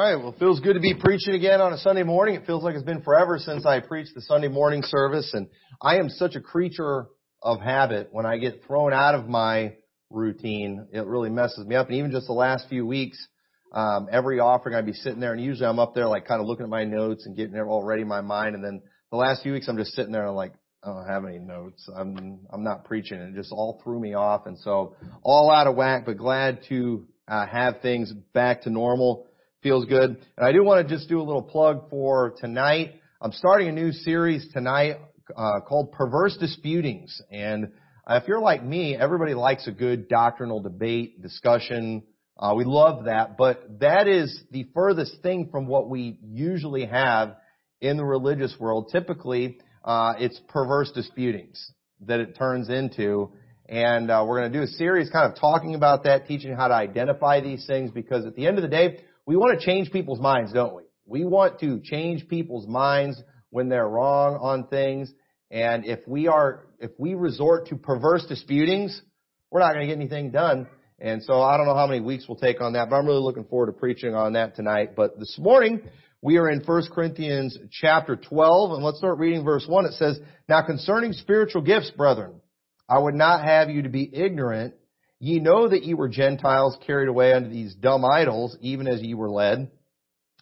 right. Well, it feels good to be preaching again on a Sunday morning. It feels like it's been forever since I preached the Sunday morning service. And I am such a creature of habit. When I get thrown out of my routine, it really messes me up. And even just the last few weeks, um, every offering I'd be sitting there and usually I'm up there like kind of looking at my notes and getting it all ready in my mind. And then the last few weeks I'm just sitting there and I'm like, I don't have any notes. I'm, I'm not preaching. And it just all threw me off. And so all out of whack, but glad to uh, have things back to normal. Feels good. And I do want to just do a little plug for tonight. I'm starting a new series tonight uh, called Perverse Disputings. And if you're like me, everybody likes a good doctrinal debate, discussion. Uh, we love that, but that is the furthest thing from what we usually have in the religious world. Typically, uh, it's perverse disputings that it turns into. And uh, we're going to do a series kind of talking about that, teaching how to identify these things, because at the end of the day, we want to change people's minds, don't we? We want to change people's minds when they're wrong on things. And if we are, if we resort to perverse disputings, we're not going to get anything done. And so I don't know how many weeks we'll take on that, but I'm really looking forward to preaching on that tonight. But this morning, we are in 1 Corinthians chapter 12, and let's start reading verse 1. It says, Now concerning spiritual gifts, brethren, I would not have you to be ignorant. Ye know that ye were Gentiles carried away unto these dumb idols, even as ye were led.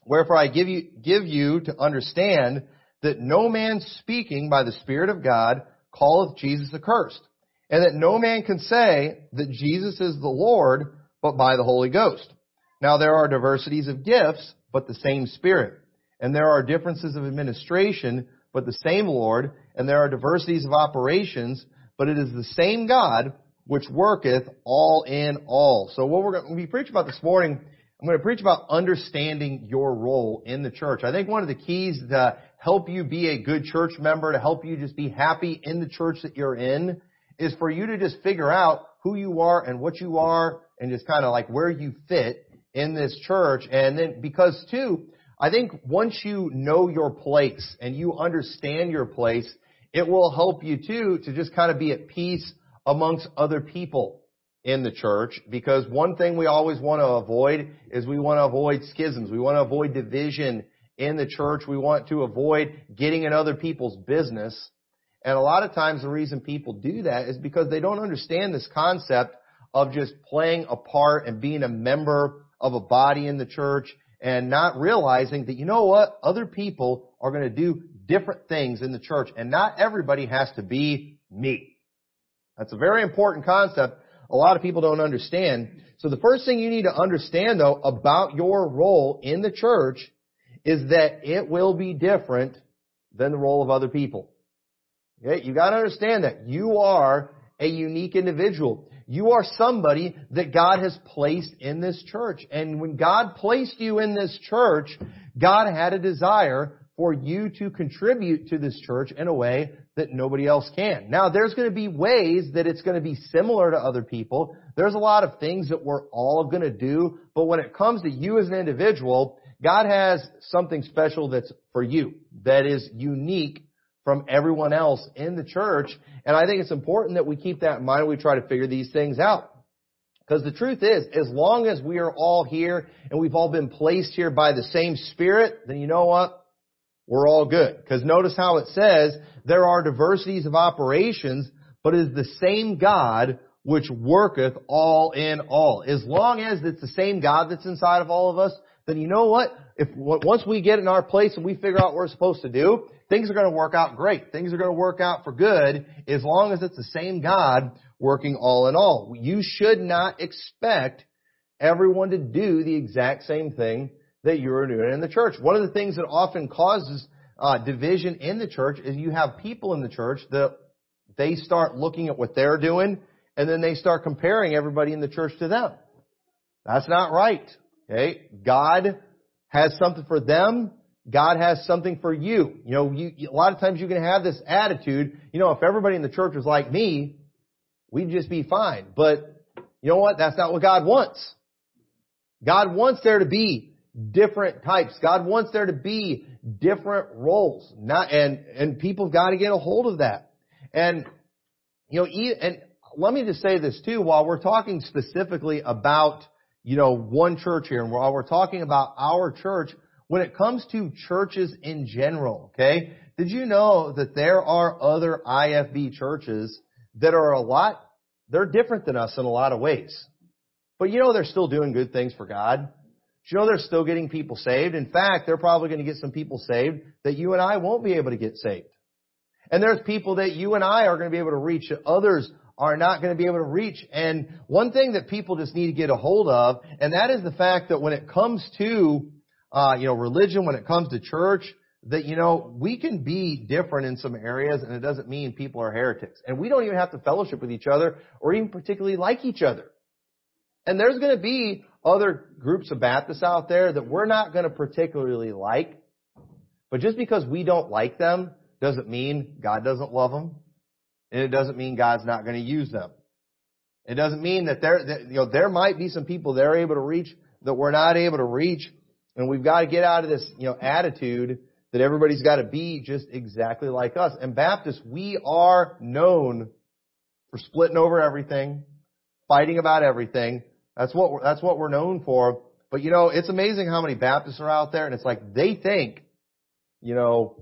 Wherefore I give you, give you to understand that no man speaking by the Spirit of God calleth Jesus accursed, and that no man can say that Jesus is the Lord but by the Holy Ghost. Now there are diversities of gifts, but the same Spirit. And there are differences of administration, but the same Lord. And there are diversities of operations, but it is the same God which worketh all in all. So what we're going to be preaching about this morning, I'm going to preach about understanding your role in the church. I think one of the keys to help you be a good church member, to help you just be happy in the church that you're in, is for you to just figure out who you are and what you are and just kind of like where you fit in this church. And then because too, I think once you know your place and you understand your place, it will help you too to just kind of be at peace amongst other people in the church because one thing we always want to avoid is we want to avoid schisms. We want to avoid division in the church. We want to avoid getting in other people's business. And a lot of times the reason people do that is because they don't understand this concept of just playing a part and being a member of a body in the church and not realizing that, you know what, other people are going to do different things in the church and not everybody has to be me. That's a very important concept a lot of people don't understand. So the first thing you need to understand though about your role in the church is that it will be different than the role of other people. Okay? You gotta understand that. You are a unique individual. You are somebody that God has placed in this church. And when God placed you in this church, God had a desire for you to contribute to this church in a way that nobody else can. Now, there's going to be ways that it's going to be similar to other people. There's a lot of things that we're all going to do, but when it comes to you as an individual, God has something special that's for you, that is unique from everyone else in the church. And I think it's important that we keep that in mind when we try to figure these things out. Because the truth is, as long as we are all here and we've all been placed here by the same Spirit, then you know what? We're all good. Because notice how it says, there are diversities of operations, but it is the same God which worketh all in all. As long as it's the same God that's inside of all of us, then you know what? If once we get in our place and we figure out what we're supposed to do, things are going to work out great. Things are going to work out for good as long as it's the same God working all in all. You should not expect everyone to do the exact same thing that you're doing in the church. One of the things that often causes uh, division in the church is you have people in the church that they start looking at what they're doing and then they start comparing everybody in the church to them. That's not right. Okay? God has something for them. God has something for you. You know, you, a lot of times you can have this attitude, you know, if everybody in the church was like me, we'd just be fine. But you know what? That's not what God wants. God wants there to be different types. God wants there to be different roles. Not, and, and people got to get a hold of that. And, you know, and let me just say this too, while we're talking specifically about, you know, one church here, and while we're talking about our church, when it comes to churches in general, okay, did you know that there are other IFB churches that are a lot, they're different than us in a lot of ways. But you know they're still doing good things for God. You know they're still getting people saved. In fact, they're probably going to get some people saved that you and I won't be able to get saved. And there's people that you and I are going to be able to reach that others are not going to be able to reach. And one thing that people just need to get a hold of, and that is the fact that when it comes to, uh, you know, religion, when it comes to church, that, you know, we can be different in some areas and it doesn't mean people are heretics. And we don't even have to fellowship with each other or even particularly like each other. And there's going to be other groups of Baptists out there that we're not going to particularly like. But just because we don't like them doesn't mean God doesn't love them. And it doesn't mean God's not going to use them. It doesn't mean that there, that, you know, there might be some people they're able to reach that we're not able to reach. And we've got to get out of this, you know, attitude that everybody's got to be just exactly like us. And Baptists, we are known for splitting over everything, fighting about everything, that's what that's what we're known for. But you know, it's amazing how many Baptists are out there, and it's like they think, you know,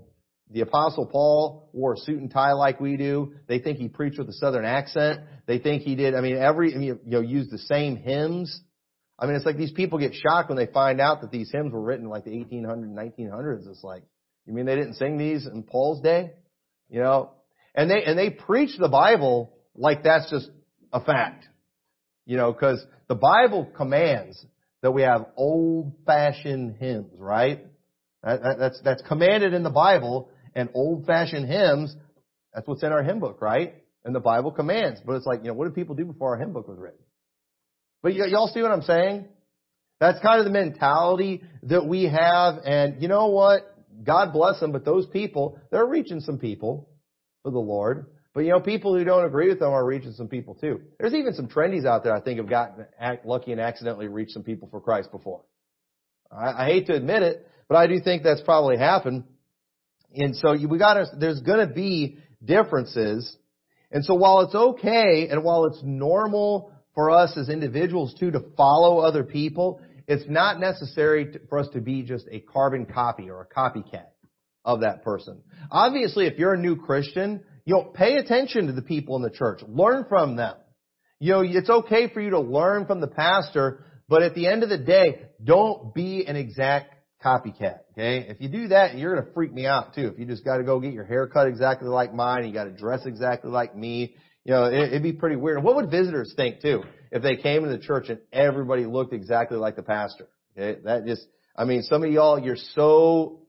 the Apostle Paul wore a suit and tie like we do. They think he preached with a Southern accent. They think he did. I mean, every you know, used the same hymns. I mean, it's like these people get shocked when they find out that these hymns were written like the 1800s, 1900s. It's like, you mean they didn't sing these in Paul's day? You know, and they and they preach the Bible like that's just a fact. You know, because the Bible commands that we have old-fashioned hymns, right? That, that, that's that's commanded in the Bible, and old-fashioned hymns. That's what's in our hymn book, right? And the Bible commands. But it's like, you know, what did people do before our hymn book was written? But y- y'all see what I'm saying? That's kind of the mentality that we have. And you know what? God bless them, but those people, they're reaching some people for the Lord. But you know, people who don't agree with them are reaching some people too. There's even some trendies out there I think have gotten lucky and accidentally reached some people for Christ before. I, I hate to admit it, but I do think that's probably happened. And so we got to, there's going to be differences. And so while it's okay and while it's normal for us as individuals too to follow other people, it's not necessary to, for us to be just a carbon copy or a copycat of that person. Obviously, if you're a new Christian, you know, pay attention to the people in the church. Learn from them. You know, it's okay for you to learn from the pastor, but at the end of the day, don't be an exact copycat. Okay? If you do that, you're gonna freak me out too. If you just gotta go get your hair cut exactly like mine, and you gotta dress exactly like me, you know, it, it'd be pretty weird. What would visitors think too if they came to the church and everybody looked exactly like the pastor? Okay? That just, I mean, some of y'all, you're so,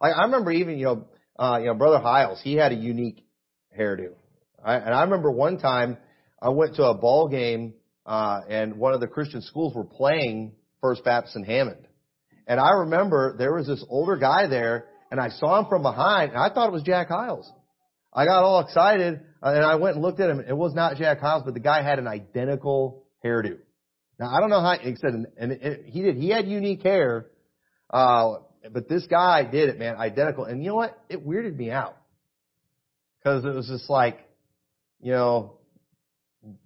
like, I remember even, you know, uh, you know, Brother Hyles, he had a unique hairdo. I, and I remember one time I went to a ball game, uh, and one of the Christian schools were playing First Baptist in Hammond. And I remember there was this older guy there, and I saw him from behind, and I thought it was Jack Hyles. I got all excited, uh, and I went and looked at him. It was not Jack Hyles, but the guy had an identical hairdo. Now I don't know how. He said, and it, he did. He had unique hair, uh, but this guy did it, man, identical. And you know what? It weirded me out. Because it was just like, you know,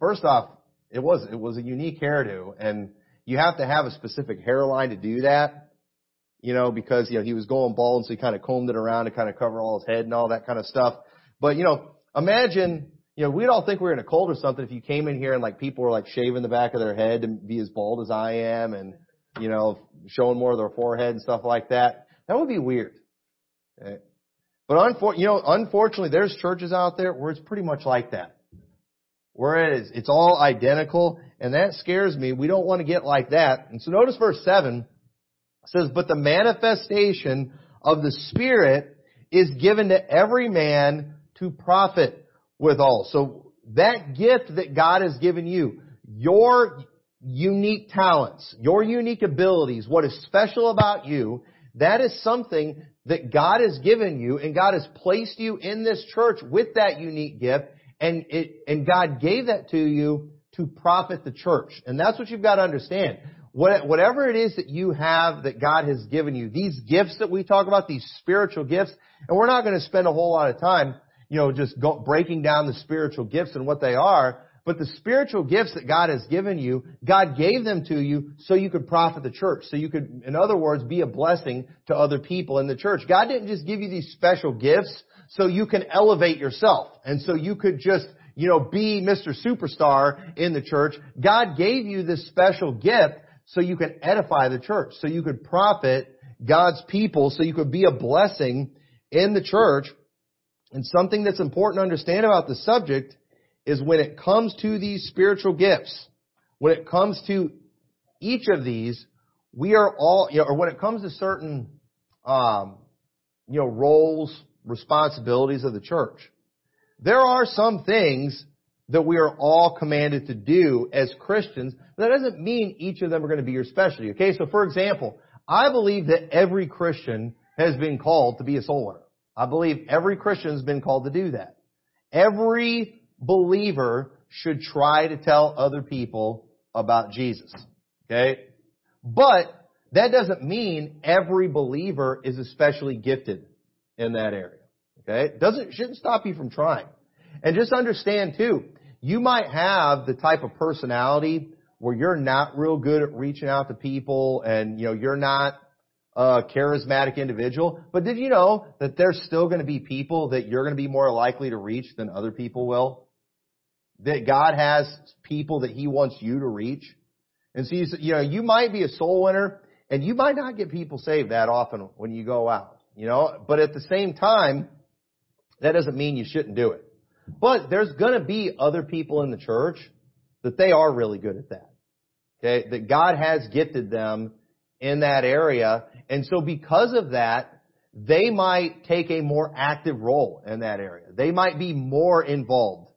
first off, it was, it was a unique hairdo and you have to have a specific hairline to do that, you know, because, you know, he was going bald so he kind of combed it around to kind of cover all his head and all that kind of stuff. But, you know, imagine, you know, we'd all think we were in a cold or something if you came in here and like people were like shaving the back of their head to be as bald as I am and, you know, showing more of their forehead and stuff like that. That would be weird. But unfor- you know, unfortunately, there's churches out there where it's pretty much like that. Where it is, it's all identical, and that scares me. We don't want to get like that. And so notice verse 7 says, But the manifestation of the Spirit is given to every man to profit withal. So that gift that God has given you, your unique talents, your unique abilities, what is special about you, that is something that God has given you and God has placed you in this church with that unique gift and it, and God gave that to you to profit the church. And that's what you've got to understand. What, whatever it is that you have that God has given you, these gifts that we talk about, these spiritual gifts, and we're not going to spend a whole lot of time, you know, just go, breaking down the spiritual gifts and what they are, But the spiritual gifts that God has given you, God gave them to you so you could profit the church. So you could, in other words, be a blessing to other people in the church. God didn't just give you these special gifts so you can elevate yourself. And so you could just, you know, be Mr. Superstar in the church. God gave you this special gift so you can edify the church, so you could profit God's people, so you could be a blessing in the church. And something that's important to understand about the subject is when it comes to these spiritual gifts, when it comes to each of these, we are all, you know, or when it comes to certain, um, you know, roles, responsibilities of the church, there are some things that we are all commanded to do as Christians. But that doesn't mean each of them are going to be your specialty. Okay, so for example, I believe that every Christian has been called to be a soul winner. I believe every Christian has been called to do that. Every believer should try to tell other people about Jesus. Okay? But that doesn't mean every believer is especially gifted in that area. Okay? Doesn't, shouldn't stop you from trying. And just understand too, you might have the type of personality where you're not real good at reaching out to people and, you know, you're not a charismatic individual. But did you know that there's still going to be people that you're going to be more likely to reach than other people will? That God has people that He wants you to reach. And so you, know, you might be a soul winner and you might not get people saved that often when you go out, you know, but at the same time, that doesn't mean you shouldn't do it. But there's gonna be other people in the church that they are really good at that. Okay? That God has gifted them in that area. And so because of that, they might take a more active role in that area. They might be more involved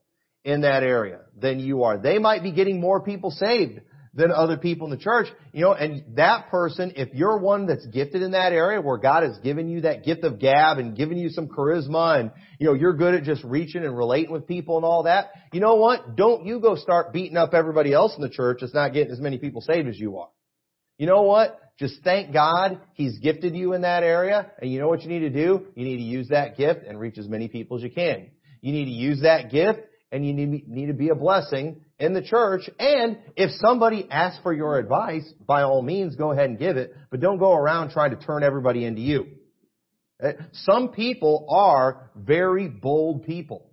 in that area than you are. They might be getting more people saved than other people in the church. You know, and that person, if you're one that's gifted in that area where God has given you that gift of gab and given you some charisma and, you know, you're good at just reaching and relating with people and all that, you know what? Don't you go start beating up everybody else in the church that's not getting as many people saved as you are. You know what? Just thank God He's gifted you in that area and you know what you need to do? You need to use that gift and reach as many people as you can. You need to use that gift and you need, need to be a blessing in the church. And if somebody asks for your advice, by all means, go ahead and give it, but don't go around trying to turn everybody into you. Eh, some people are very bold people.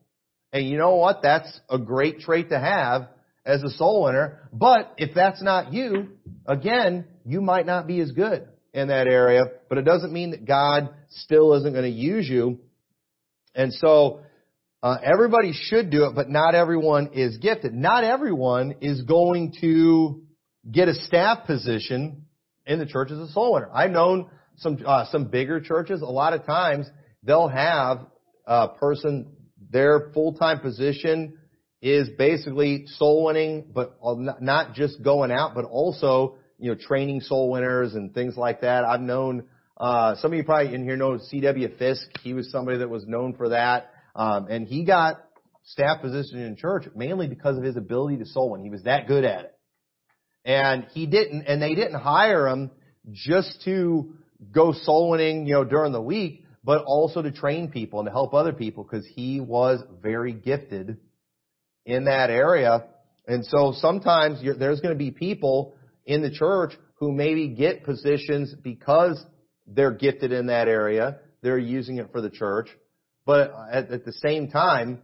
And you know what? That's a great trait to have as a soul winner. But if that's not you, again, you might not be as good in that area, but it doesn't mean that God still isn't going to use you. And so, uh, everybody should do it, but not everyone is gifted. Not everyone is going to get a staff position in the church as a soul winner. I've known some uh, some bigger churches. A lot of times they'll have a person their full time position is basically soul winning, but not just going out, but also you know training soul winners and things like that. I've known uh, some of you probably in here know C.W. Fisk. He was somebody that was known for that. Um, and he got staff position in church mainly because of his ability to soul win. He was that good at it. And he didn't, and they didn't hire him just to go soul winning, you know, during the week, but also to train people and to help other people because he was very gifted in that area. And so sometimes there's going to be people in the church who maybe get positions because they're gifted in that area. They're using it for the church. But at, at the same time,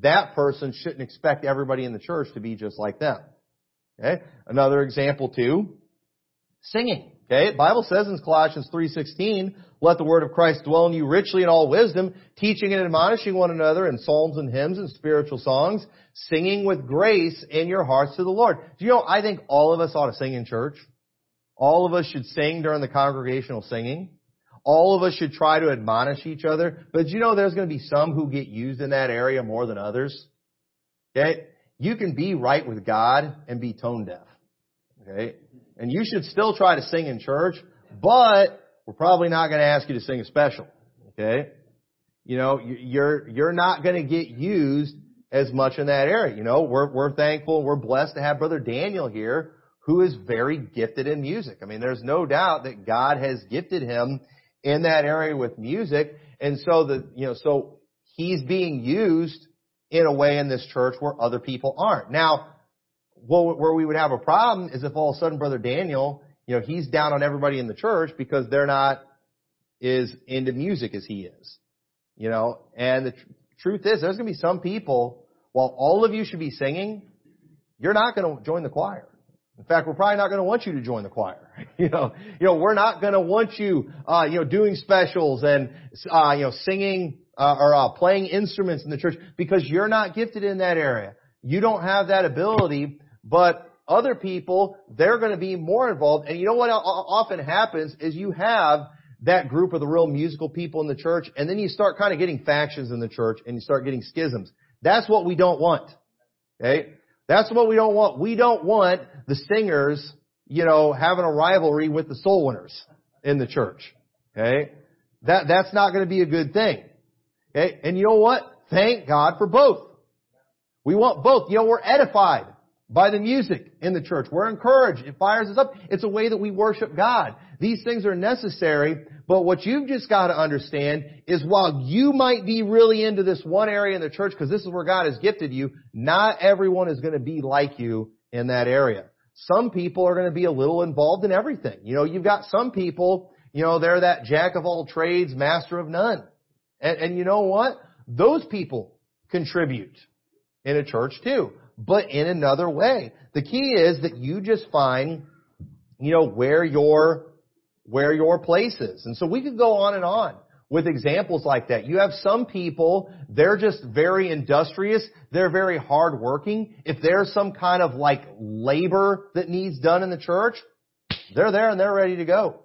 that person shouldn't expect everybody in the church to be just like them. Okay? Another example too, singing. Okay? The Bible says in Colossians 3.16, let the word of Christ dwell in you richly in all wisdom, teaching and admonishing one another in psalms and hymns and spiritual songs, singing with grace in your hearts to the Lord. Do you know, I think all of us ought to sing in church. All of us should sing during the congregational singing. All of us should try to admonish each other. But you know there's going to be some who get used in that area more than others. Okay? You can be right with God and be tone deaf. Okay? And you should still try to sing in church, but we're probably not going to ask you to sing a special. Okay? You know, you're, you're not going to get used as much in that area. You know, we're, we're thankful we're blessed to have Brother Daniel here who is very gifted in music. I mean, there's no doubt that God has gifted him in that area with music. And so the, you know, so he's being used in a way in this church where other people aren't. Now, where we would have a problem is if all of a sudden Brother Daniel, you know, he's down on everybody in the church because they're not as into music as he is. You know, and the tr- truth is there's going to be some people, while all of you should be singing, you're not going to join the choir. In fact, we're probably not going to want you to join the choir. you know, you know, we're not going to want you, uh, you know, doing specials and, uh, you know, singing, uh, or, uh, playing instruments in the church because you're not gifted in that area. You don't have that ability, but other people, they're going to be more involved. And you know what often happens is you have that group of the real musical people in the church, and then you start kind of getting factions in the church, and you start getting schisms. That's what we don't want. Okay? That's what we don't want. We don't want the singers, you know, having a rivalry with the soul winners in the church. Okay? That, that's not going to be a good thing. Okay? And you know what? Thank God for both. We want both. You know, we're edified by the music in the church. We're encouraged. It fires us up. It's a way that we worship God. These things are necessary, but what you've just got to understand is while you might be really into this one area in the church because this is where God has gifted you, not everyone is going to be like you in that area. Some people are going to be a little involved in everything. You know, you've got some people, you know, they're that jack of all trades, master of none. And, and you know what? Those people contribute in a church too but in another way. The key is that you just find, you know, where your, where your place is. And so we could go on and on with examples like that. You have some people, they're just very industrious, they're very hardworking. If there's some kind of like labor that needs done in the church, they're there and they're ready to go.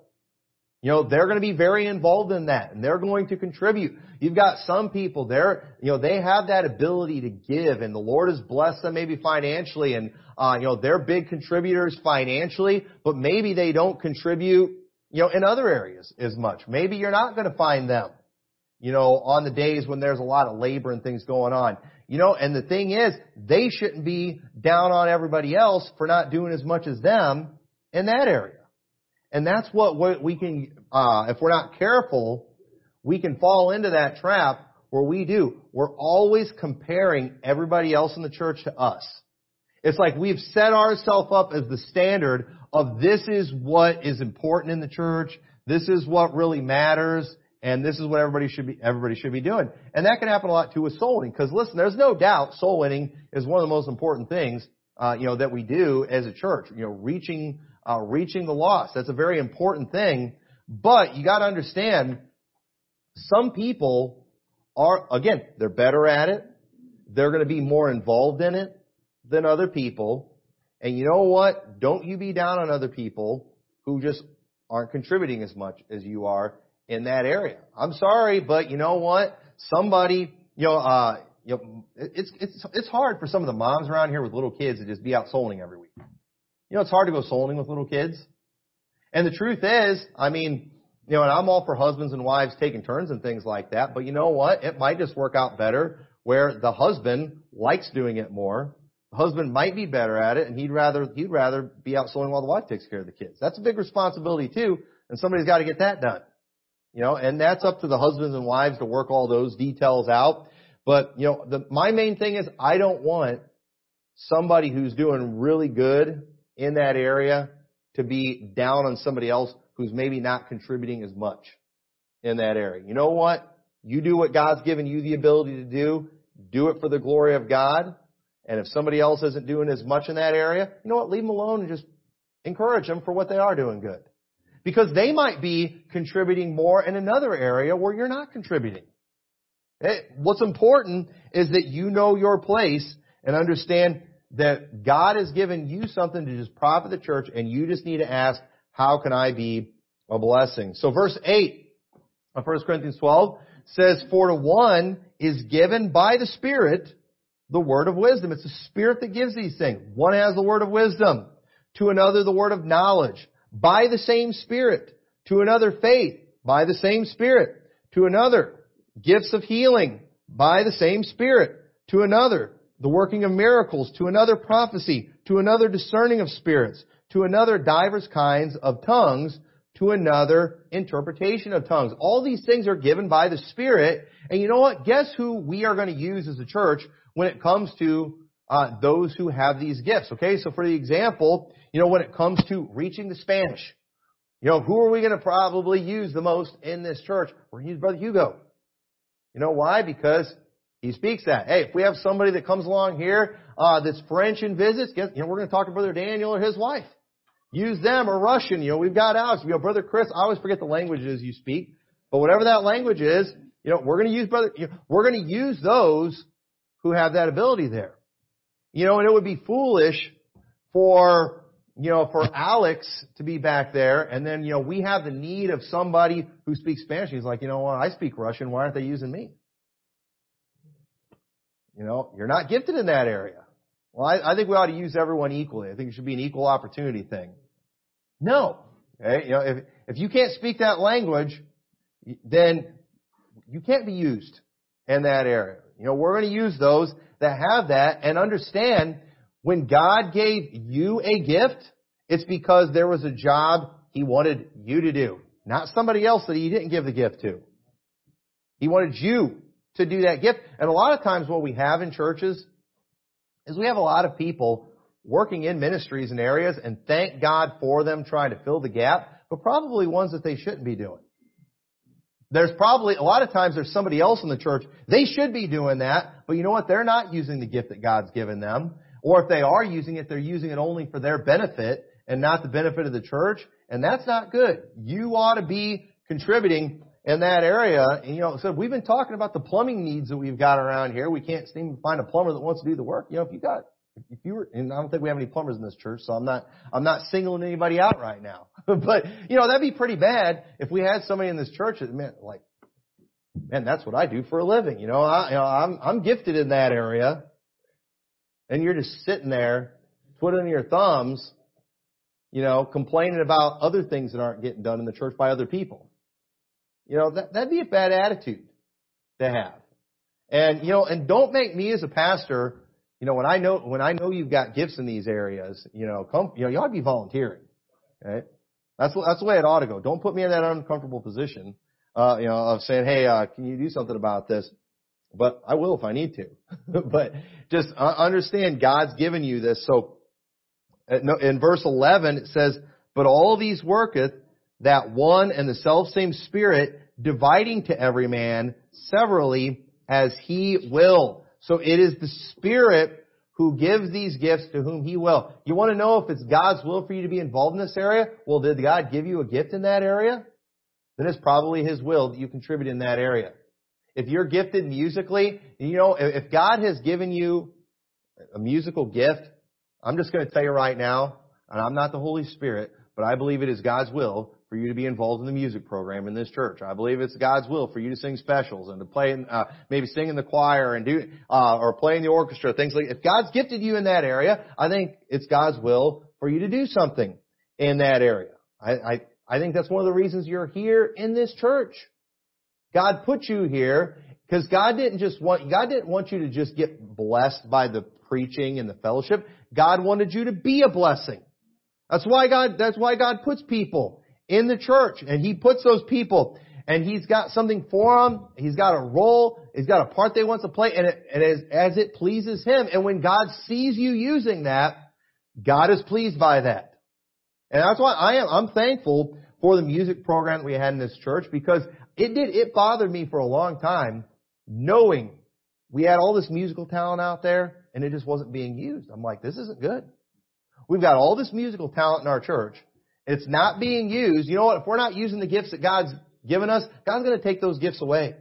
You know, they're going to be very involved in that and they're going to contribute. You've got some people there, you know, they have that ability to give and the Lord has blessed them maybe financially and, uh, you know, they're big contributors financially, but maybe they don't contribute, you know, in other areas as much. Maybe you're not going to find them, you know, on the days when there's a lot of labor and things going on. You know, and the thing is, they shouldn't be down on everybody else for not doing as much as them in that area. And that's what we can, uh, if we're not careful, we can fall into that trap where we do. We're always comparing everybody else in the church to us. It's like we've set ourselves up as the standard of this is what is important in the church, this is what really matters, and this is what everybody should be everybody should be doing. And that can happen a lot too with soul winning. Because listen, there's no doubt soul winning is one of the most important things uh, you know that we do as a church. You know, reaching uh, reaching the lost. That's a very important thing. But you got to understand, some people are again they're better at it. They're going to be more involved in it than other people. And you know what? Don't you be down on other people who just aren't contributing as much as you are in that area. I'm sorry, but you know what? Somebody, you know, uh, you know, it's it's it's hard for some of the moms around here with little kids to just be out souling every week. You know, it's hard to go souling with little kids. And the truth is, I mean, you know, and I'm all for husbands and wives taking turns and things like that, but you know what? It might just work out better where the husband likes doing it more. The husband might be better at it and he'd rather, he'd rather be out souling while the wife takes care of the kids. That's a big responsibility too, and somebody's got to get that done. You know, and that's up to the husbands and wives to work all those details out. But, you know, the, my main thing is I don't want somebody who's doing really good in that area to be down on somebody else who's maybe not contributing as much in that area. You know what? You do what God's given you the ability to do. Do it for the glory of God. And if somebody else isn't doing as much in that area, you know what? Leave them alone and just encourage them for what they are doing good. Because they might be contributing more in another area where you're not contributing. What's important is that you know your place and understand that God has given you something to just profit the church and you just need to ask, how can I be a blessing? So verse 8 of 1 Corinthians 12 says, for to one is given by the Spirit the word of wisdom. It's the Spirit that gives these things. One has the word of wisdom. To another the word of knowledge. By the same Spirit. To another faith. By the same Spirit. To another gifts of healing. By the same Spirit. To another the working of miracles, to another prophecy, to another discerning of spirits, to another divers kinds of tongues, to another interpretation of tongues. All these things are given by the Spirit. And you know what? Guess who we are going to use as a church when it comes to uh, those who have these gifts. Okay, so for the example, you know, when it comes to reaching the Spanish, you know, who are we going to probably use the most in this church? We're going to use Brother Hugo. You know why? Because he speaks that. Hey, if we have somebody that comes along here uh, that's French and visits, you know, we're going to talk to Brother Daniel or his wife. Use them or Russian. You know, we've got Alex. You know, Brother Chris. I always forget the languages you speak, but whatever that language is, you know, we're going to use Brother. You know, we're going to use those who have that ability there. You know, and it would be foolish for, you know, for Alex to be back there and then, you know, we have the need of somebody who speaks Spanish. He's like, you know what, I speak Russian. Why aren't they using me? You know, you're not gifted in that area. Well, I, I think we ought to use everyone equally. I think it should be an equal opportunity thing. No. Okay? You know, if, if you can't speak that language, then you can't be used in that area. You know, we're going to use those that have that and understand when God gave you a gift, it's because there was a job He wanted you to do, not somebody else that He didn't give the gift to. He wanted you to do that gift. And a lot of times what we have in churches is we have a lot of people working in ministries and areas and thank God for them trying to fill the gap, but probably ones that they shouldn't be doing. There's probably, a lot of times there's somebody else in the church. They should be doing that, but you know what? They're not using the gift that God's given them. Or if they are using it, they're using it only for their benefit and not the benefit of the church. And that's not good. You ought to be contributing in that area. And you know, so we've been talking about the plumbing needs that we've got around here. We can't seem to find a plumber that wants to do the work. You know, if you got if you were, and I don't think we have any plumbers in this church, so I'm not, I'm not singling anybody out right now. but, you know, that'd be pretty bad if we had somebody in this church that meant like, man, that's what I do for a living. You know, I, you know, I'm, I'm gifted in that area. And you're just sitting there, twiddling your thumbs, you know, complaining about other things that aren't getting done in the church by other people. You know, that, that'd be a bad attitude to have. And, you know, and don't make me as a pastor you know, when I know when I know you've got gifts in these areas, you know, come, you know, you ought to be volunteering. Okay, that's that's the way it ought to go. Don't put me in that uncomfortable position, uh, you know, of saying, hey, uh, can you do something about this? But I will if I need to. but just understand God's given you this. So in verse 11 it says, but all these worketh that one and the self same Spirit, dividing to every man severally as he will. So it is the Spirit who gives these gifts to whom He will. You want to know if it's God's will for you to be involved in this area? Well, did God give you a gift in that area? Then it's probably His will that you contribute in that area. If you're gifted musically, you know, if God has given you a musical gift, I'm just going to tell you right now, and I'm not the Holy Spirit, but I believe it is God's will for you to be involved in the music program in this church. I believe it's God's will for you to sing specials and to play, in, uh, maybe sing in the choir and do, uh, or play in the orchestra, things like. If God's gifted you in that area, I think it's God's will for you to do something in that area. I, I, I think that's one of the reasons you're here in this church. God put you here because God didn't just want, God didn't want you to just get blessed by the preaching and the fellowship. God wanted you to be a blessing. That's why God, that's why God puts people in the church and he puts those people and he's got something for them. He's got a role. He's got a part they want to play and, it, and as, as it pleases him. And when God sees you using that, God is pleased by that. And that's why I am, I'm thankful for the music program that we had in this church because it did, it bothered me for a long time knowing we had all this musical talent out there and it just wasn't being used. I'm like, this isn't good. We've got all this musical talent in our church it's not being used. You know what? If we're not using the gifts that God's given us, God's going to take those gifts away.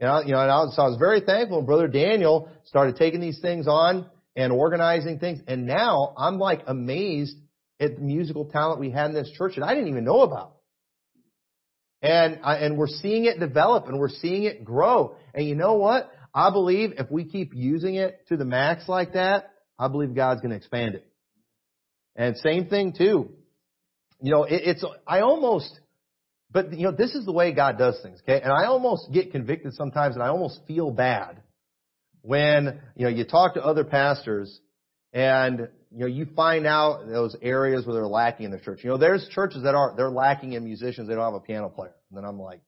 You know, you know, and I was, so I was very thankful when Brother Daniel started taking these things on and organizing things. And now I'm like amazed at the musical talent we had in this church that I didn't even know about. And, and we're seeing it develop and we're seeing it grow. And you know what? I believe if we keep using it to the max like that, I believe God's going to expand it. And same thing too. You know, it, it's, I almost, but you know, this is the way God does things, okay? And I almost get convicted sometimes and I almost feel bad when, you know, you talk to other pastors and, you know, you find out those areas where they're lacking in the church. You know, there's churches that are, they're lacking in musicians. They don't have a piano player. And then I'm like,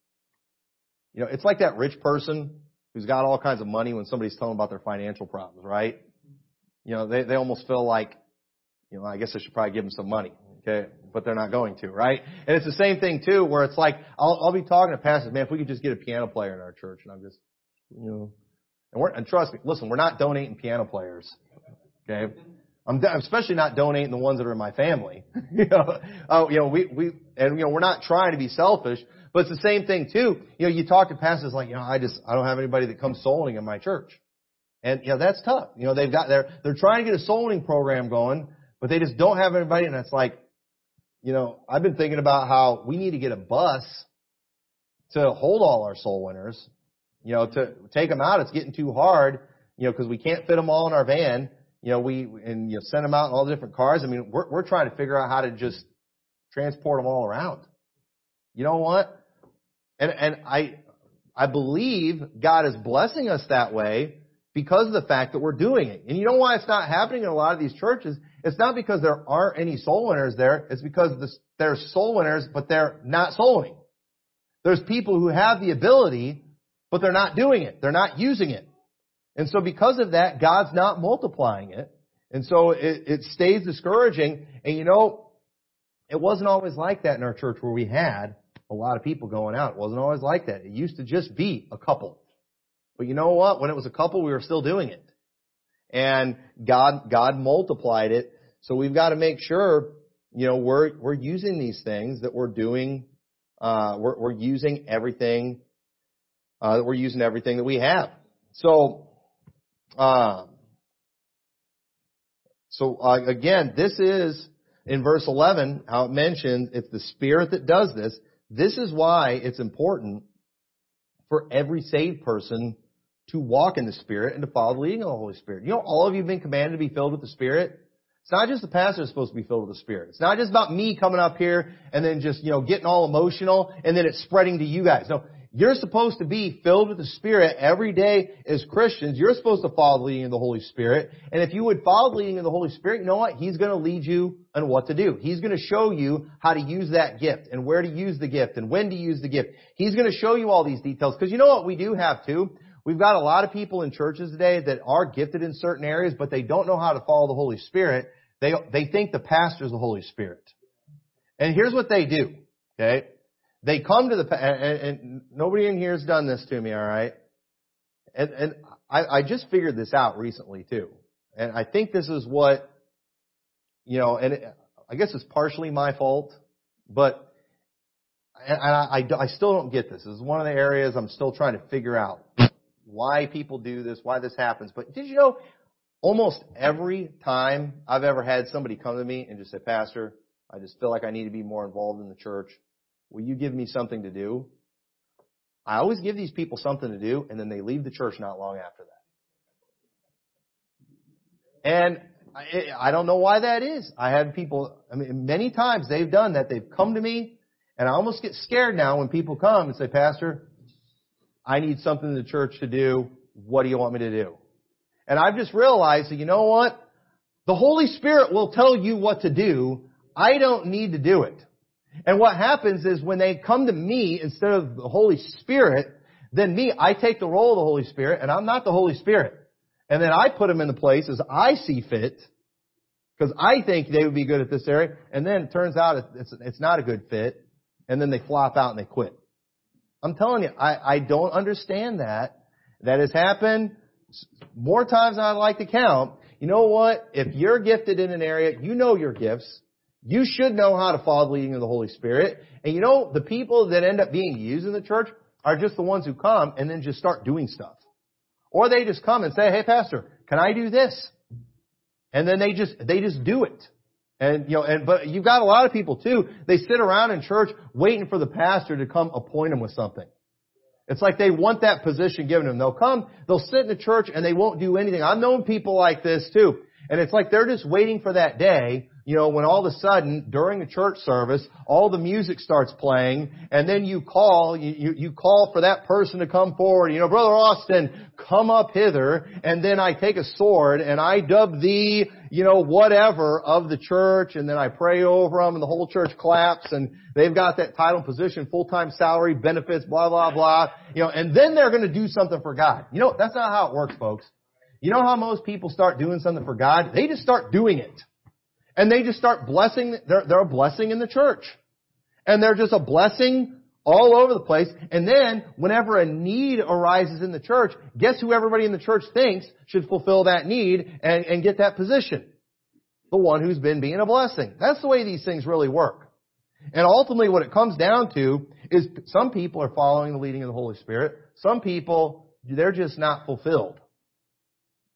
you know, it's like that rich person who's got all kinds of money when somebody's telling about their financial problems, right? You know, they, they almost feel like, you know, I guess I should probably give them some money. Okay. But they're not going to, right? And it's the same thing too, where it's like, I'll, I'll be talking to pastors, man, if we could just get a piano player in our church. And I'm just, you know, and we're, and trust me, listen, we're not donating piano players. Okay. I'm especially not donating the ones that are in my family. you know, oh, you know, we, we, and you know, we're not trying to be selfish, but it's the same thing too. You know, you talk to pastors like, you know, I just, I don't have anybody that comes souling in my church. And, you know, that's tough. You know, they've got, they're, they're trying to get a souling program going, but they just don't have anybody and it's like, you know, I've been thinking about how we need to get a bus to hold all our soul winners, you know, to take them out. It's getting too hard, you know, because we can't fit them all in our van you know, we, and you know, send them out in all the different cars. I mean, we're, we're trying to figure out how to just transport them all around. You know what? And, and I, I believe God is blessing us that way because of the fact that we're doing it. And you know why it's not happening in a lot of these churches? It's not because there aren't any soul winners there. It's because there's soul winners, but they're not soul winning. There's people who have the ability, but they're not doing it. They're not using it. And so because of that, God's not multiplying it. And so it, it stays discouraging. And you know, it wasn't always like that in our church where we had a lot of people going out. It wasn't always like that. It used to just be a couple. But you know what? When it was a couple, we were still doing it. And God, God multiplied it. So we've got to make sure, you know, we're, we're using these things that we're doing, uh, we're, we're using everything, uh, that we're using everything that we have. So, uh, so uh, again, this is in verse 11 how it mentions it's the Spirit that does this. This is why it's important for every saved person to walk in the Spirit and to follow the leading of the Holy Spirit. You know, all of you have been commanded to be filled with the Spirit. It's not just the pastor that's supposed to be filled with the Spirit. It's not just about me coming up here and then just, you know, getting all emotional and then it's spreading to you guys. No, you're supposed to be filled with the Spirit every day as Christians. You're supposed to follow the leading of the Holy Spirit. And if you would follow the leading of the Holy Spirit, you know what? He's going to lead you on what to do. He's going to show you how to use that gift and where to use the gift and when to use the gift. He's going to show you all these details. Because you know what we do have too? We've got a lot of people in churches today that are gifted in certain areas, but they don't know how to follow the Holy Spirit. They, they think the pastor is the Holy Spirit. And here's what they do. Okay? They come to the, and, and nobody in here has done this to me, alright? And, and I, I just figured this out recently too. And I think this is what, you know, and it, I guess it's partially my fault, but and I, I, I still don't get this. This is one of the areas I'm still trying to figure out why people do this, why this happens. But did you know almost every time I've ever had somebody come to me and just say, Pastor, I just feel like I need to be more involved in the church. Will you give me something to do? I always give these people something to do, and then they leave the church not long after that. And I, don't know why that is. I had people, I mean, many times they've done that. They've come to me, and I almost get scared now when people come and say, Pastor, I need something in the church to do. What do you want me to do? And I've just realized that, you know what? The Holy Spirit will tell you what to do. I don't need to do it. And what happens is when they come to me instead of the Holy Spirit, then me, I take the role of the Holy Spirit and I'm not the Holy Spirit. And then I put them in the places I see fit because I think they would be good at this area. And then it turns out it's, it's not a good fit. And then they flop out and they quit. I'm telling you, I, I don't understand that. That has happened more times than I'd like to count. You know what? If you're gifted in an area, you know your gifts. You should know how to follow the leading of the Holy Spirit. And you know, the people that end up being used in the church are just the ones who come and then just start doing stuff. Or they just come and say, hey pastor, can I do this? And then they just, they just do it. And, you know, and, but you've got a lot of people too, they sit around in church waiting for the pastor to come appoint them with something. It's like they want that position given them. They'll come, they'll sit in the church and they won't do anything. I've known people like this too. And it's like they're just waiting for that day you know, when all of a sudden during a church service, all the music starts playing, and then you call, you, you, call for that person to come forward, you know, Brother Austin, come up hither, and then I take a sword and I dub thee, you know, whatever of the church, and then I pray over them, and the whole church claps, and they've got that title position, full-time salary, benefits, blah, blah, blah, you know, and then they're gonna do something for God. You know, that's not how it works, folks. You know how most people start doing something for God? They just start doing it. And they just start blessing, they're, they're a blessing in the church. And they're just a blessing all over the place. And then, whenever a need arises in the church, guess who everybody in the church thinks should fulfill that need and, and get that position? The one who's been being a blessing. That's the way these things really work. And ultimately what it comes down to is some people are following the leading of the Holy Spirit. Some people, they're just not fulfilled.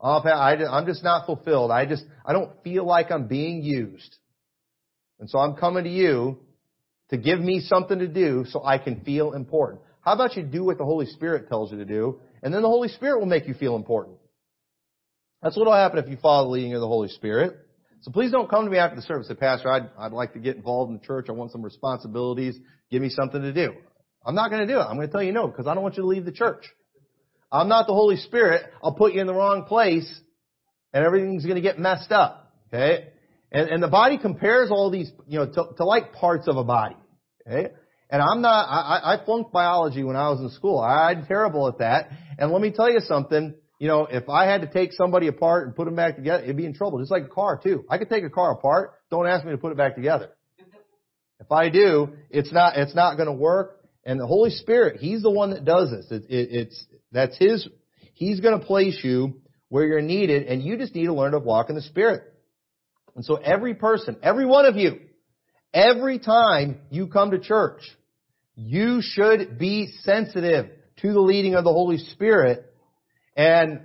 Oh, I'm just not fulfilled. I just, I don't feel like I'm being used. And so I'm coming to you to give me something to do so I can feel important. How about you do what the Holy Spirit tells you to do, and then the Holy Spirit will make you feel important. That's what will happen if you follow the leading of the Holy Spirit. So please don't come to me after the service and say, Pastor, I'd, I'd like to get involved in the church. I want some responsibilities. Give me something to do. I'm not going to do it. I'm going to tell you no because I don't want you to leave the church. I'm not the Holy Spirit. I'll put you in the wrong place and everything's going to get messed up. Okay? And, and the body compares all these, you know, to, to like parts of a body. Okay? And I'm not, I, I flunked biology when I was in school. I'm terrible at that. And let me tell you something, you know, if I had to take somebody apart and put them back together, it'd be in trouble. Just like a car too. I could take a car apart. Don't ask me to put it back together. If I do, it's not, it's not going to work. And the Holy Spirit, He's the one that does this. It, it, it's, that's His, He's going to place you where you're needed and you just need to learn to walk in the Spirit. And so every person, every one of you, every time you come to church, you should be sensitive to the leading of the Holy Spirit and,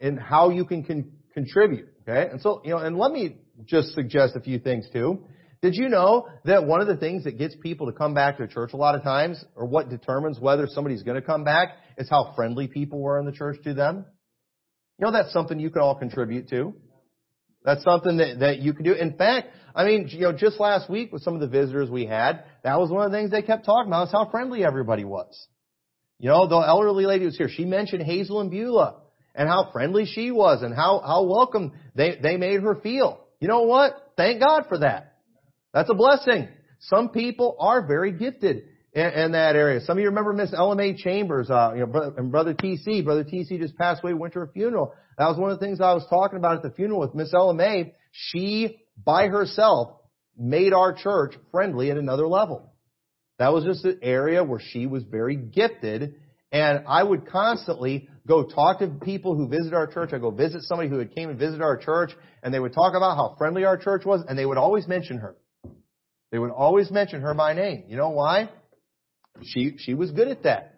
and how you can con- contribute. Okay? And so, you know, and let me just suggest a few things too. Did you know that one of the things that gets people to come back to church a lot of times, or what determines whether somebody's going to come back, is how friendly people were in the church to them? You know, that's something you could all contribute to. That's something that, that you can do. In fact, I mean, you know, just last week with some of the visitors we had, that was one of the things they kept talking about is how friendly everybody was. You know, the elderly lady was here. She mentioned Hazel and Beulah and how friendly she was and how, how welcome they, they made her feel. You know what? Thank God for that. That's a blessing. Some people are very gifted in, in that area. Some of you remember Miss LMA Chambers, uh, you know, and Brother TC. Brother TC just passed away, went to her funeral. That was one of the things I was talking about at the funeral with Miss LMA. She, by herself, made our church friendly at another level. That was just an area where she was very gifted and I would constantly go talk to people who visit our church. I go visit somebody who had came and visited our church and they would talk about how friendly our church was and they would always mention her. They would always mention her by name. You know why? She she was good at that.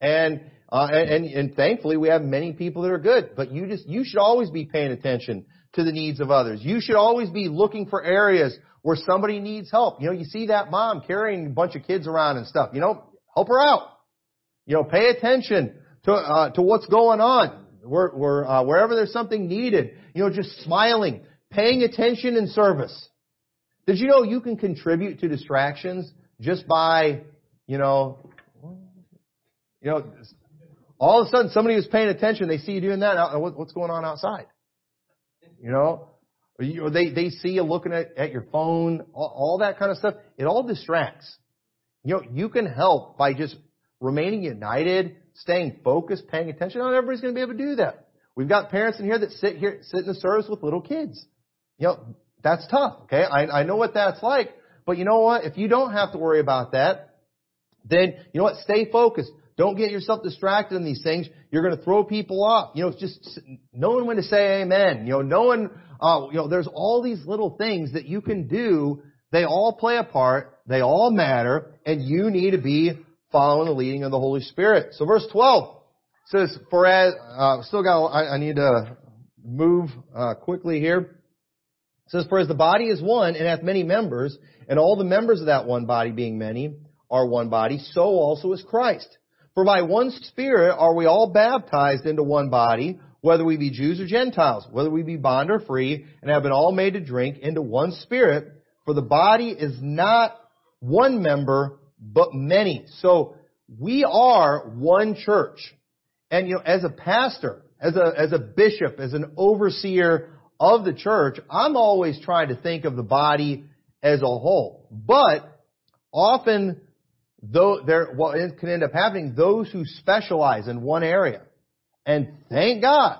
And uh, and and thankfully we have many people that are good. But you just you should always be paying attention to the needs of others. You should always be looking for areas where somebody needs help. You know, you see that mom carrying a bunch of kids around and stuff. You know, help her out. You know, pay attention to uh, to what's going on. Where, where uh, wherever there's something needed, you know, just smiling, paying attention in service. Did you know you can contribute to distractions just by, you know, you know, all of a sudden somebody was paying attention, they see you doing that, oh, what's going on outside? You know, or they, they see you looking at, at your phone, all, all that kind of stuff. It all distracts. You know, you can help by just remaining united, staying focused, paying attention. Not everybody's going to be able to do that. We've got parents in here that sit here, sit in the service with little kids. You know, that's tough, okay? I, I know what that's like, but you know what? If you don't have to worry about that, then, you know what? Stay focused. Don't get yourself distracted in these things. You're going to throw people off. You know, it's just knowing when to say amen. You know, knowing, uh, you know, there's all these little things that you can do. They all play a part. They all matter. And you need to be following the leading of the Holy Spirit. So verse 12 says, for as, uh, still got, I, I need to move, uh, quickly here. It says, For as the body is one and hath many members, and all the members of that one body being many are one body, so also is Christ. For by one Spirit are we all baptized into one body, whether we be Jews or Gentiles, whether we be bond or free, and have been all made to drink into one spirit, for the body is not one member, but many. So we are one church. And you know, as a pastor, as a, as a bishop, as an overseer of the church, I'm always trying to think of the body as a whole. But often, though there, what can end up happening, those who specialize in one area, and thank God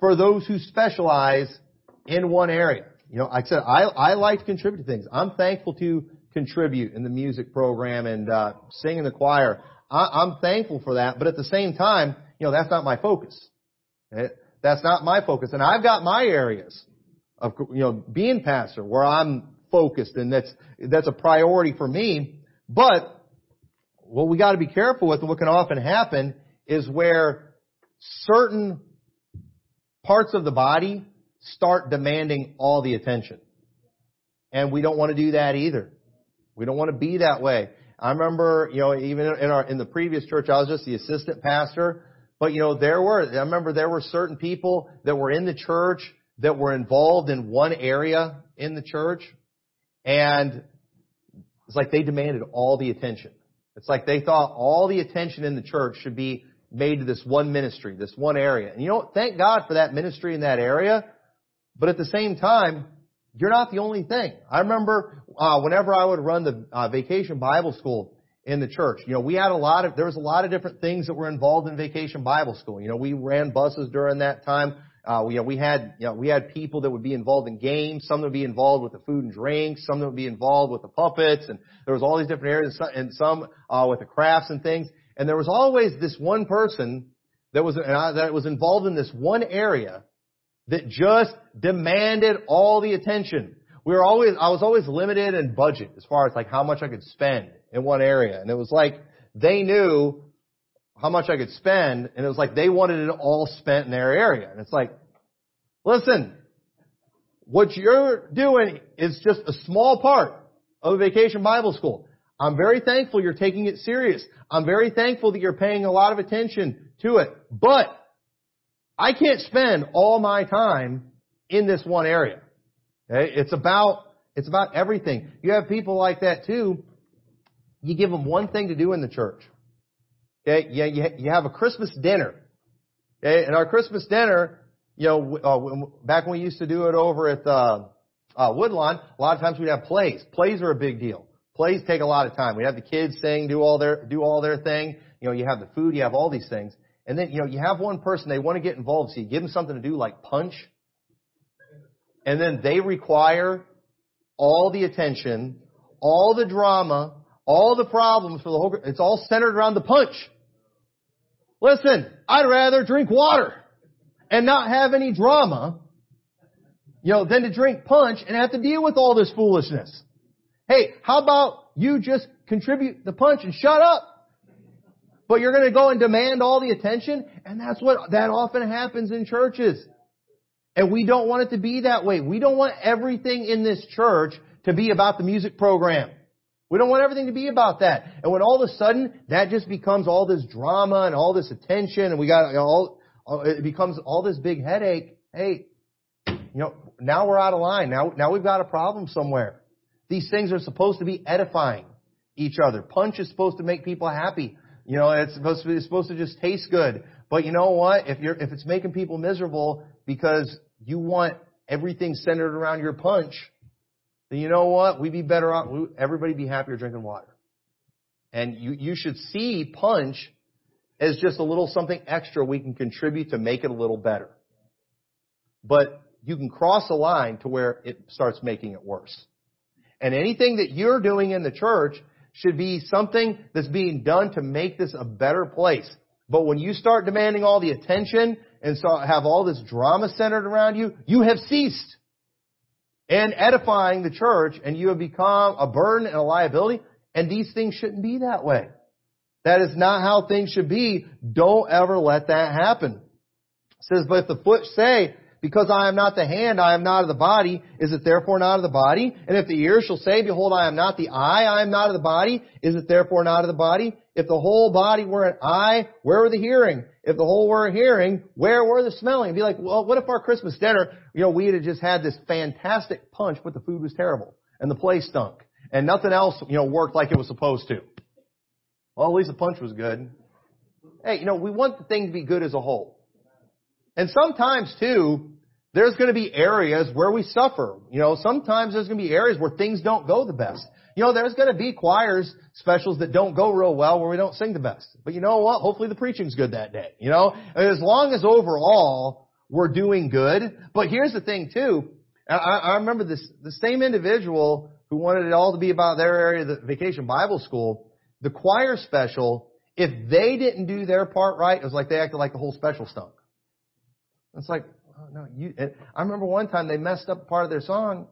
for those who specialize in one area. You know, like I said, I, I like to contribute to things. I'm thankful to contribute in the music program and uh, sing in the choir. I, I'm thankful for that, but at the same time, you know, that's not my focus. That's not my focus. And I've got my areas of, you know, being pastor where I'm focused and that's, that's a priority for me. But what we got to be careful with and what can often happen is where certain parts of the body start demanding all the attention. And we don't want to do that either. We don't want to be that way. I remember, you know, even in our, in the previous church, I was just the assistant pastor. But you know, there were, I remember there were certain people that were in the church that were involved in one area in the church. And it's like they demanded all the attention. It's like they thought all the attention in the church should be made to this one ministry, this one area. And you know, thank God for that ministry in that area. But at the same time, you're not the only thing. I remember uh, whenever I would run the uh, vacation Bible school in the church, you know, we had a lot of there was a lot of different things that were involved in vacation Bible school. You know, we ran buses during that time. Uh, we, you know, we had you know we had people that would be involved in games. Some that would be involved with the food and drinks. Some that would be involved with the puppets, and there was all these different areas, and some uh, with the crafts and things. And there was always this one person that was uh, that was involved in this one area that just demanded all the attention. We were always, I was always limited in budget as far as like how much I could spend in one area. And it was like they knew how much I could spend and it was like they wanted it all spent in their area. And it's like, listen, what you're doing is just a small part of a vacation Bible school. I'm very thankful you're taking it serious. I'm very thankful that you're paying a lot of attention to it. But I can't spend all my time in this one area. Okay? It's about, it's about everything. You have people like that too. You give them one thing to do in the church. Okay? You, you, you have a Christmas dinner. Okay? And our Christmas dinner, you know, uh, back when we used to do it over at, uh, uh, Woodlawn, a lot of times we'd have plays. Plays are a big deal. Plays take a lot of time. We have the kids sing, do all their, do all their thing. You know, you have the food, you have all these things. And then, you know, you have one person, they want to get involved, so you give them something to do like punch. And then they require all the attention, all the drama, all the problems for the whole, it's all centered around the punch. Listen, I'd rather drink water and not have any drama, you know, than to drink punch and have to deal with all this foolishness. Hey, how about you just contribute the punch and shut up? But you're going to go and demand all the attention, and that's what, that often happens in churches. And we don't want it to be that way. We don't want everything in this church to be about the music program. We don't want everything to be about that. And when all of a sudden that just becomes all this drama and all this attention and we got all, it becomes all this big headache. Hey, you know, now we're out of line. Now, now we've got a problem somewhere. These things are supposed to be edifying each other. Punch is supposed to make people happy. You know, it's supposed to be, it's supposed to just taste good. But you know what? If you're, if it's making people miserable because you want everything centered around your punch, then you know what? We'd be better off, everybody'd be happier drinking water. And you, you should see punch as just a little something extra we can contribute to make it a little better. But you can cross a line to where it starts making it worse. And anything that you're doing in the church should be something that's being done to make this a better place. But when you start demanding all the attention and so have all this drama centered around you, you have ceased and edifying the church and you have become a burden and a liability. And these things shouldn't be that way. That is not how things should be. Don't ever let that happen. It says, but if the foot say, Because I am not the hand, I am not of the body, is it therefore not of the body? And if the ear shall say, behold, I am not the eye, I am not of the body, is it therefore not of the body? If the whole body were an eye, where were the hearing? If the whole were hearing, where were the smelling? It'd be like, well, what if our Christmas dinner, you know, we had just had this fantastic punch, but the food was terrible and the place stunk and nothing else, you know, worked like it was supposed to. Well, at least the punch was good. Hey, you know, we want the thing to be good as a whole. And sometimes too, there's going to be areas where we suffer. You know, sometimes there's going to be areas where things don't go the best. You know, there's going to be choirs specials that don't go real well where we don't sing the best. But you know what? Hopefully the preaching's good that day. You know, as long as overall we're doing good. But here's the thing too. I, I remember this, the same individual who wanted it all to be about their area, the vacation Bible school, the choir special, if they didn't do their part right, it was like they acted like the whole special stunk. It's like, oh, no, you, I remember one time they messed up part of their song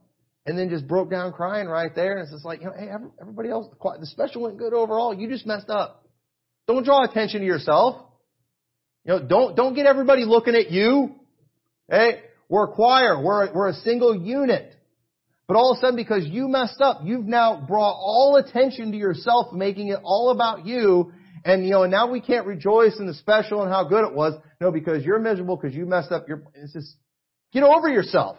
and then just broke down crying right there. And it's just like, you know, hey, everybody else, the special went good overall. You just messed up. Don't draw attention to yourself. You know, don't, don't get everybody looking at you. Hey, we're a choir. We're a, we're a single unit. But all of a sudden, because you messed up, you've now brought all attention to yourself, making it all about you. And, you know, and now we can't rejoice in the special and how good it was. No, because you're miserable because you messed up your, it's just, get over yourself.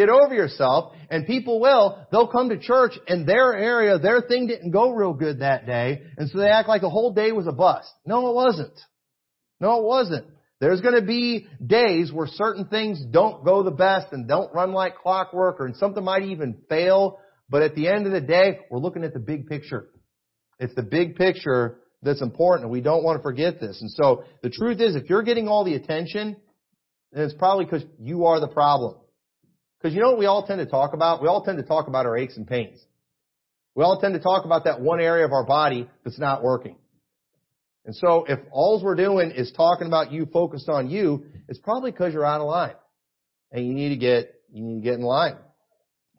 Get over yourself, and people will. They'll come to church, and their area, their thing didn't go real good that day, and so they act like the whole day was a bust. No, it wasn't. No, it wasn't. There's going to be days where certain things don't go the best and don't run like clockwork, or and something might even fail. But at the end of the day, we're looking at the big picture. It's the big picture that's important, and we don't want to forget this. And so the truth is, if you're getting all the attention, then it's probably because you are the problem. Because you know what we all tend to talk about? We all tend to talk about our aches and pains. We all tend to talk about that one area of our body that's not working. And so if all we're doing is talking about you focused on you, it's probably because you're out of line. And you need to get, you need to get in line.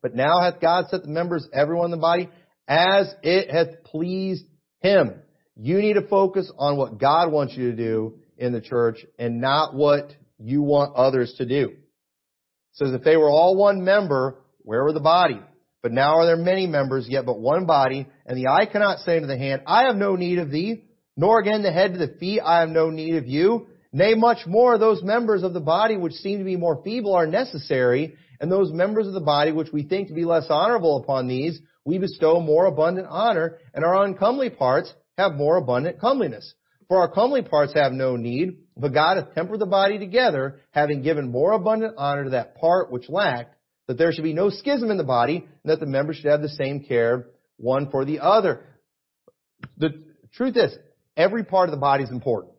But now hath God set the members, everyone in the body, as it hath pleased Him. You need to focus on what God wants you to do in the church and not what you want others to do says, if they were all one member, where were the body? But now are there many members, yet but one body, and the eye cannot say to the hand, I have no need of thee, nor again the head to the feet, I have no need of you. Nay, much more, those members of the body which seem to be more feeble are necessary, and those members of the body which we think to be less honorable upon these, we bestow more abundant honor, and our uncomely parts have more abundant comeliness. For our comely parts have no need, but God hath tempered the body together, having given more abundant honor to that part which lacked, that there should be no schism in the body, and that the members should have the same care one for the other. The truth is, every part of the body is important.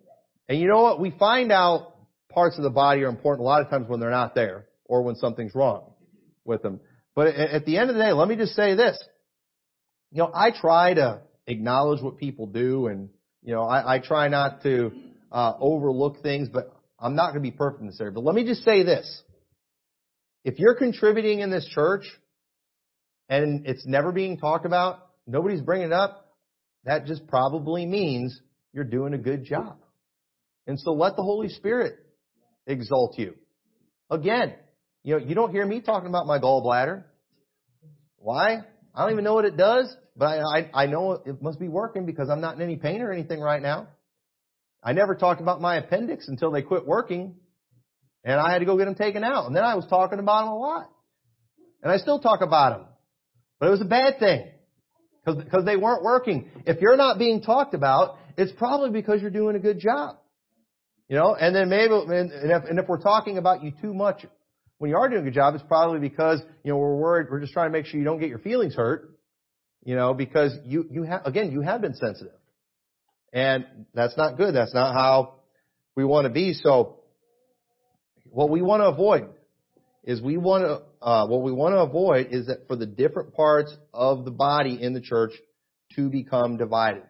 And you know what? We find out parts of the body are important a lot of times when they're not there, or when something's wrong with them. But at the end of the day, let me just say this. You know, I try to acknowledge what people do and you know, I, I try not to uh, overlook things, but I'm not going to be perfect in this area. But let me just say this. If you're contributing in this church and it's never being talked about, nobody's bringing it up, that just probably means you're doing a good job. And so let the Holy Spirit exalt you. Again, you know, you don't hear me talking about my gallbladder. Why? I don't even know what it does. But I, I, I know it must be working because I'm not in any pain or anything right now. I never talked about my appendix until they quit working and I had to go get them taken out. And then I was talking about them a lot. And I still talk about them. But it was a bad thing because they weren't working. If you're not being talked about, it's probably because you're doing a good job. You know, and then maybe, and if, and if we're talking about you too much when you are doing a good job, it's probably because, you know, we're worried, we're just trying to make sure you don't get your feelings hurt. You know, because you, you have, again, you have been sensitive. And that's not good. That's not how we want to be. So, what we want to avoid is we want to, uh, what we want to avoid is that for the different parts of the body in the church to become divided.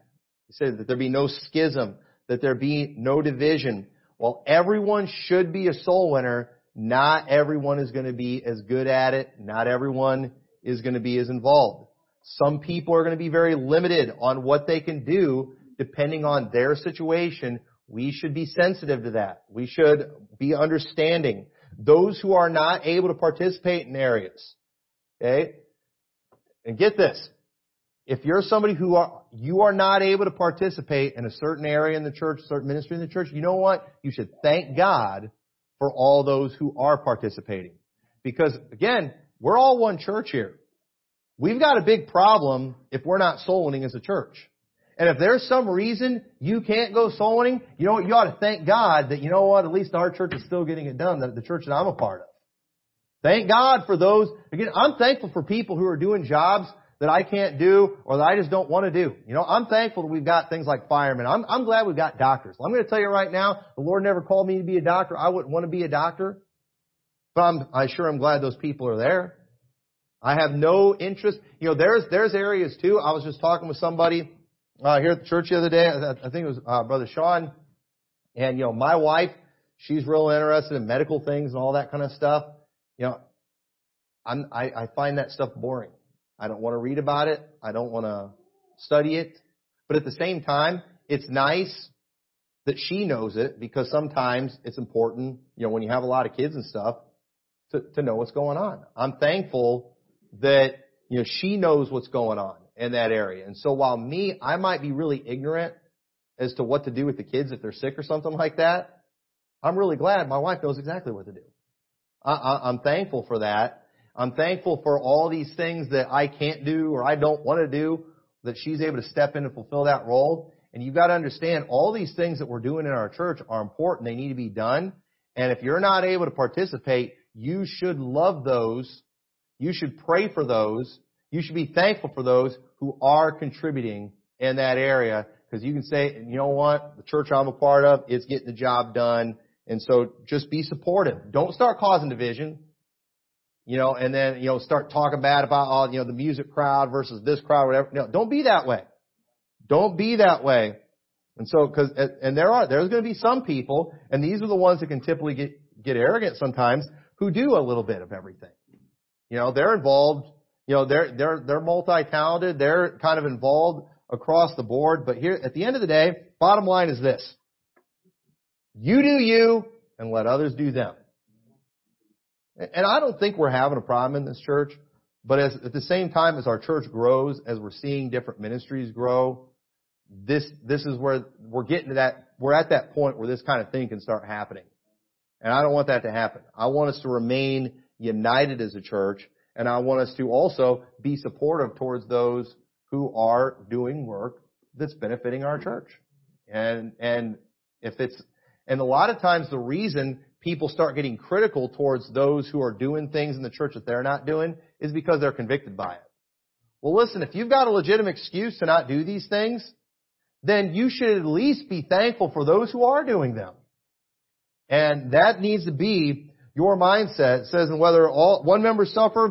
He says that there be no schism, that there be no division. While everyone should be a soul winner, not everyone is going to be as good at it. Not everyone is going to be as involved. Some people are going to be very limited on what they can do depending on their situation. We should be sensitive to that. We should be understanding. those who are not able to participate in areas. Okay? And get this. If you're somebody who are, you are not able to participate in a certain area in the church, certain ministry in the church, you know what? You should thank God for all those who are participating. Because again, we're all one church here. We've got a big problem if we're not soul winning as a church. And if there's some reason you can't go soul winning, you know what? You ought to thank God that, you know what? At least our church is still getting it done, the, the church that I'm a part of. Thank God for those. Again, I'm thankful for people who are doing jobs that I can't do or that I just don't want to do. You know, I'm thankful that we've got things like firemen. I'm, I'm glad we've got doctors. I'm going to tell you right now, the Lord never called me to be a doctor. I wouldn't want to be a doctor. But I'm, I sure am glad those people are there. I have no interest. You know, there's, there's areas too. I was just talking with somebody, uh, here at the church the other day. I, think it was, uh, Brother Sean. And, you know, my wife, she's real interested in medical things and all that kind of stuff. You know, I'm, I, I find that stuff boring. I don't want to read about it. I don't want to study it. But at the same time, it's nice that she knows it because sometimes it's important, you know, when you have a lot of kids and stuff, to, to know what's going on. I'm thankful that, you know, she knows what's going on in that area. And so while me, I might be really ignorant as to what to do with the kids if they're sick or something like that, I'm really glad my wife knows exactly what to do. I, I, I'm thankful for that I'm thankful for all these things that I can't do or I don't want to do, that she's able to step in and fulfill that role. And you've got to understand all these things that we're doing in our church are important. They need to be done. And if you're not able to participate, you should love those. You should pray for those. You should be thankful for those who are contributing in that area because you can say, you know what, the church I'm a part of, it's getting the job done. And so just be supportive. Don't start causing division you know, and then, you know, start talking bad about all, you know, the music crowd versus this crowd, whatever. No, don't be that way. Don't be that way. And so, cause, and there are, there's going to be some people, and these are the ones that can typically get, get arrogant sometimes, who do a little bit of everything. You know, they're involved, you know, they're, they're, they're multi-talented, they're kind of involved across the board, but here, at the end of the day, bottom line is this. You do you, and let others do them. And I don't think we're having a problem in this church, but as, at the same time as our church grows, as we're seeing different ministries grow, this, this is where we're getting to that, we're at that point where this kind of thing can start happening. And I don't want that to happen. I want us to remain united as a church, and I want us to also be supportive towards those who are doing work that's benefiting our church. And, and if it's, and a lot of times the reason people start getting critical towards those who are doing things in the church that they're not doing is because they're convicted by it. Well, listen, if you've got a legitimate excuse to not do these things, then you should at least be thankful for those who are doing them. And that needs to be your mindset. Says, and whether all, one member suffer,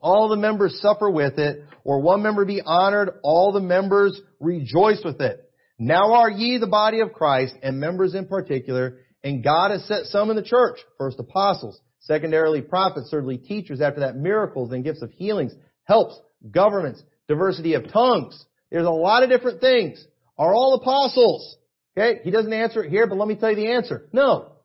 all the members suffer with it, or one member be honored, all the members rejoice with it. Now are ye the body of Christ, and members in particular, and God has set some in the church. First apostles, secondarily prophets, thirdly teachers, after that miracles and gifts of healings, helps, governments, diversity of tongues. There's a lot of different things. Are all apostles? Okay, he doesn't answer it here, but let me tell you the answer. No.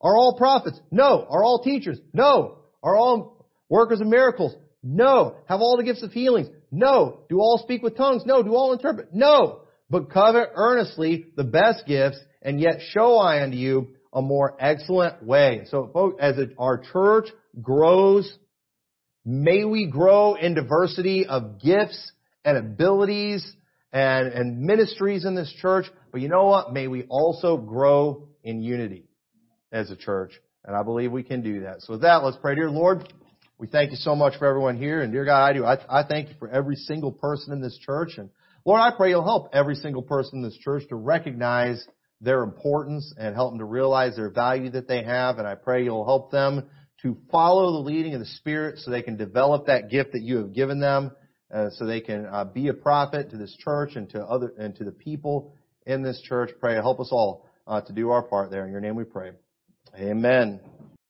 Are all prophets? No. Are all teachers? No. Are all workers of miracles? No. Have all the gifts of healings? No. Do all speak with tongues? No. Do all interpret? No. But covet earnestly the best gifts, and yet show I unto you a more excellent way. So as our church grows, may we grow in diversity of gifts and abilities and, and ministries in this church. But you know what? May we also grow in unity as a church. And I believe we can do that. So with that, let's pray. Dear Lord, we thank you so much for everyone here. And dear God, I do. I, I thank you for every single person in this church. And Lord, I pray you'll help every single person in this church to recognize their importance and help them to realize their value that they have. And I pray you'll help them to follow the leading of the Spirit so they can develop that gift that you have given them, uh, so they can uh, be a prophet to this church and to other and to the people in this church. Pray help us all uh, to do our part there. In your name we pray. Amen.